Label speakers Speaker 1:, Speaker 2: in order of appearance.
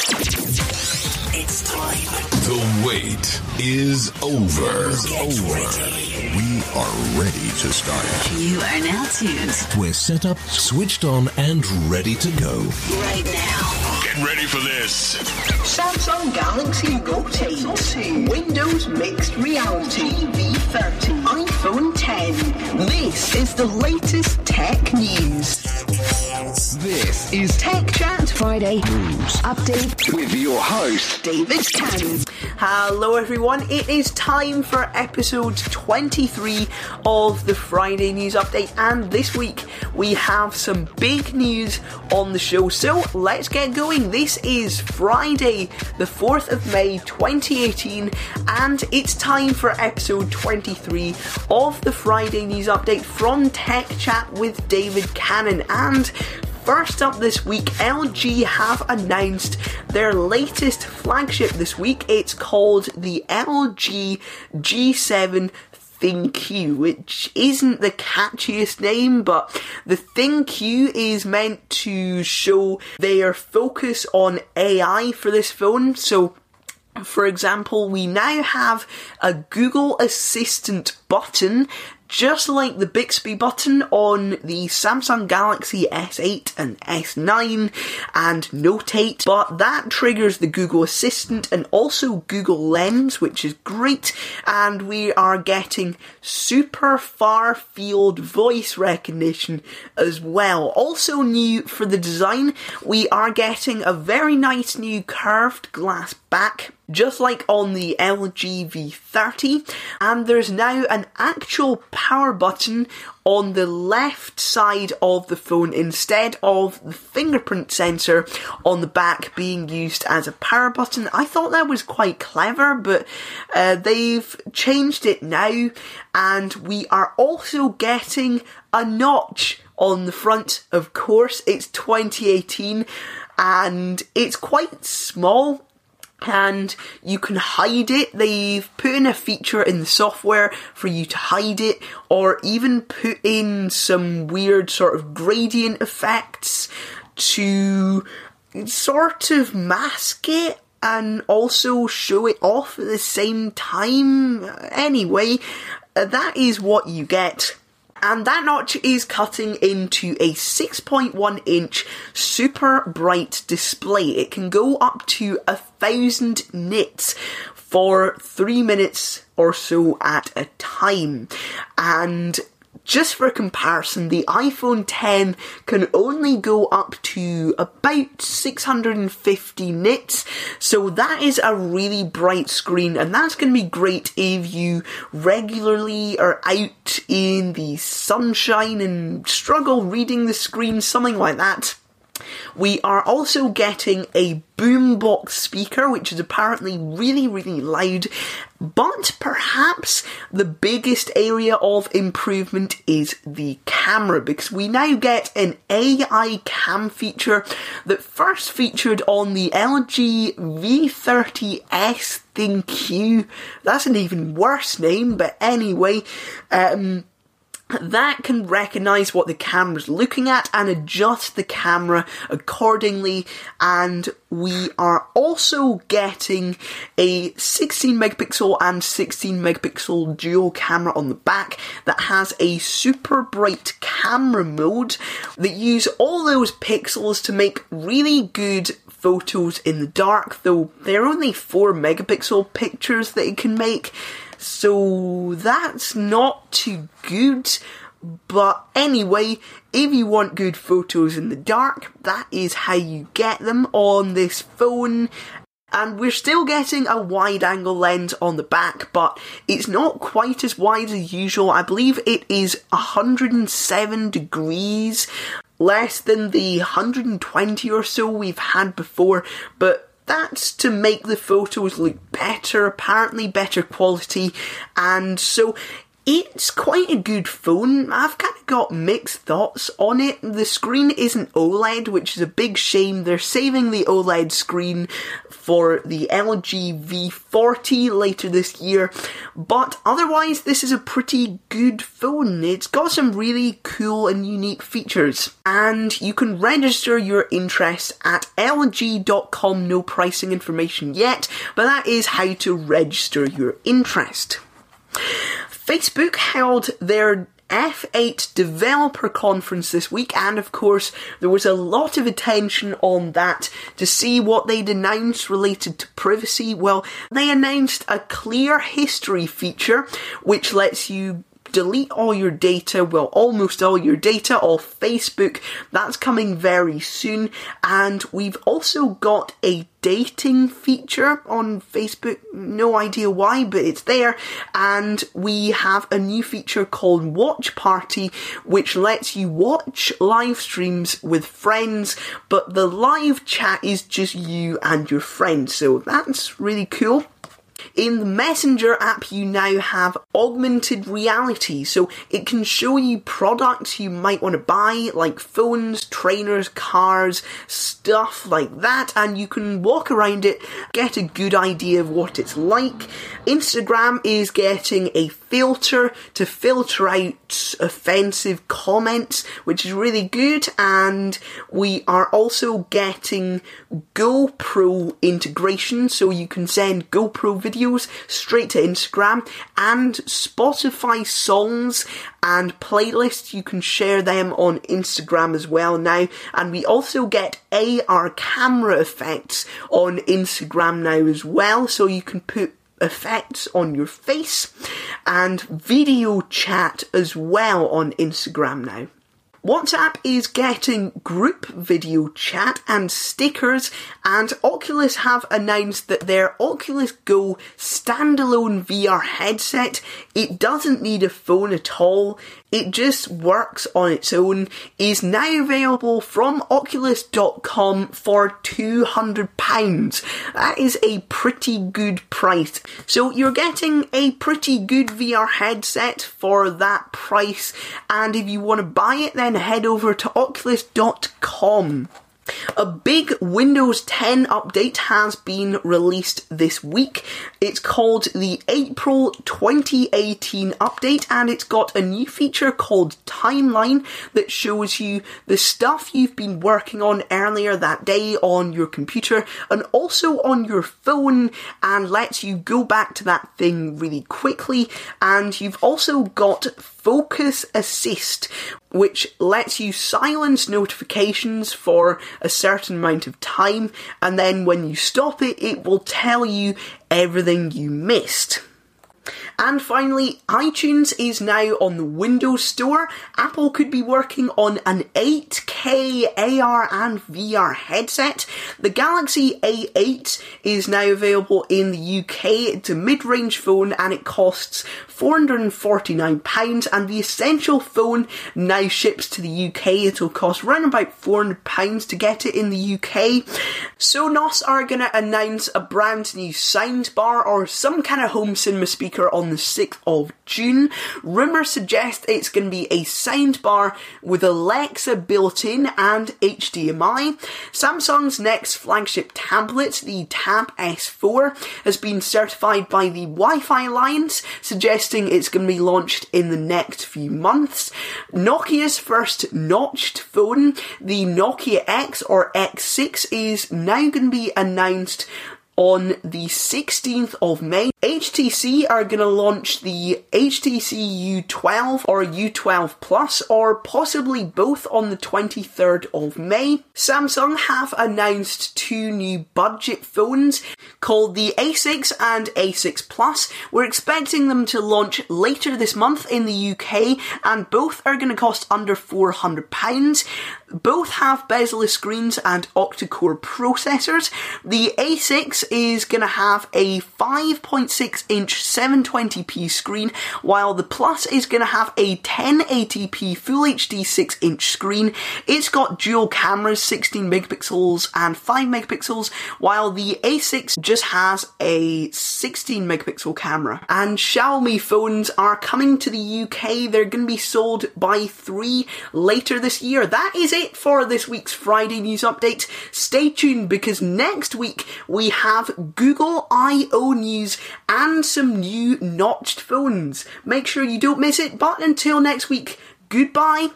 Speaker 1: It's time.
Speaker 2: The wait is over.
Speaker 1: Get
Speaker 2: over.
Speaker 1: ready.
Speaker 2: We are ready to start.
Speaker 1: You are now tuned
Speaker 2: We're set up, switched on, and ready to go.
Speaker 1: right now.
Speaker 3: Get ready for this.
Speaker 4: Samsung Galaxy Rotate, Windows Mixed Reality V30, iPhone 10. This is the latest tech news.
Speaker 5: This is
Speaker 4: Tech Chat
Speaker 5: Friday News Update
Speaker 4: with your host, David Cannon.
Speaker 6: Hello, everyone. It is time for episode 23 of the Friday News Update, and this week we have some big news on the show. So let's get going. This is Friday, the 4th of May 2018, and it's time for episode 23 of the Friday News Update from Tech Chat with David Cannon. And First up this week, LG have announced their latest flagship this week. It's called the LG G7 ThinQ, which isn't the catchiest name, but the ThinQ is meant to show their focus on AI for this phone. So for example, we now have a Google Assistant button, just like the Bixby button on the Samsung Galaxy S8 and S9 and Note 8, but that triggers the Google Assistant and also Google Lens, which is great, and we are getting super far field voice recognition as well. Also new for the design, we are getting a very nice new curved glass back just like on the LG V30, and there's now an actual power button on the left side of the phone instead of the fingerprint sensor on the back being used as a power button. I thought that was quite clever, but uh, they've changed it now, and we are also getting a notch on the front. Of course, it's 2018 and it's quite small and you can hide it. They've put in a feature in the software for you to hide it, or even put in some weird sort of gradient effects to sort of mask it and also show it off at the same time. Anyway, uh, that is what you get and that notch is cutting into a 6.1 inch super bright display. It can go up to a thousand nits for three minutes or so at a time. And just for comparison, the iPhone 10 can only go up to about 650 nits, so that is a really bright screen, and that's going to be great if you regularly are out in the sunshine and struggle reading the screen, something like that. We are also getting a boombox speaker, which is apparently really, really loud. But perhaps the biggest area of improvement is the camera, because we now get an AI cam feature that first featured on the LG V30S ThinQ. That's an even worse name, but anyway, um, that can recognize what the camera's looking at and adjust the camera accordingly. And we are also getting a 16 megapixel and 16 megapixel dual camera on the back that has a super bright camera mode that use all those pixels to make really good photos in the dark, though they're only 4 megapixel pictures that it can make. So that's not too good. But anyway, if you want good photos in the dark, that is how you get them on this phone. And we're still getting a wide angle lens on the back, but it's not quite as wide as usual. I believe it is 107 degrees, less than the 120 or so we've had before, but that's to make the photos look better, apparently better quality, and so It's quite a good phone. I've kind of got mixed thoughts on it. The screen isn't OLED, which is a big shame. They're saving the OLED screen for the LG V40 later this year, but otherwise, this is a pretty good phone. It's got some really cool and unique features, and you can register your interest at LG.com. No pricing information yet, but that is how to register your interest. Facebook held their F8 developer conference this week, and of course, there was a lot of attention on that to see what they'd announced related to privacy. Well, they announced a clear history feature which lets you delete all your data, well, almost all your data off Facebook. That's coming very soon. And we've also got a dating feature on Facebook. No idea why, but it's there. And we have a new feature called Watch Party, which lets you watch live streams with friends, but the live chat is just you and your friends. So that's really cool. In the Messenger app, you now have augmented reality, so it can show you products you might want to buy, like phones, trainers, cars, stuff like that, and you can walk around it, get a good idea of what it's like. Instagram is getting a filter to filter out offensive comments, which is really good, and we are also getting GoPro integration, so you can send GoPro straight to Instagram and Spotify songs and playlists. You can share them on Instagram as well now. And we also get AR camera effects on Instagram now as well. So you can put effects on your face and video chat as well on Instagram now. WhatsApp is getting group video chat and stickers, and Oculus have announced that their Oculus Go standalone VR headset, it doesn't need a phone at all, it just works on its own, is now available from Oculus.com for £200. That is a pretty good price. So you're getting a pretty good VR headset for that price, and if you want to buy it, then head over to Oculus.com. A big Windows 10 update has been released this week. It's called the April 2018 update and it's got a new feature called Timeline that shows you the stuff you've been working on earlier that day on your computer and also on your phone and lets you go back to that thing really quickly. And you've also got Focus Assist, which lets you silence notifications for a certain amount of time, and then when you stop it, it will tell you everything you missed. And finally, iTunes is now on the Windows Store. Apple could be working on an 8K AR and VR headset. The Galaxy A8 is now available in the UK. It's a mid-range phone and it costs £449 and the Essential phone now ships to the UK. It'll cost around about £400 to get it in the UK. Sonos are going to announce a brand new soundbar or some kind of home cinema speaker on the 6th of June. Rumours suggest it's going to be a soundbar with Alexa built in and HDMI. Samsung's next flagship tablet, the Tab S4, has been certified by the Wi Fi Alliance, suggesting it's going to be launched in the next few months. Nokia's first notched phone, the Nokia X or X6, is now going to be announced on the 16th of May. HTC are going to launch the HTC U12 or U12 Plus, or possibly both on the 23rd of May. Samsung have announced two new budget phones called the A6 and A6 Plus. We're expecting them to launch later this month in the UK, and both are going to cost under £400. Both have bezel screens and octa-core processors. The A6 is going to have a 5.5 6.6 inch 720p screen, while the Plus is going to have a 1080p Full HD 6 inch screen. It's got dual cameras, 16 megapixels and 5 megapixels, while the A6 just has a 16 megapixel camera. And Xiaomi phones are coming to the UK. They're going to be sold by three later this year. That is it for this week's Friday news update. Stay tuned because next week we have Google I.O. news and some new notched phones. Make sure you don't miss it, but until next week, goodbye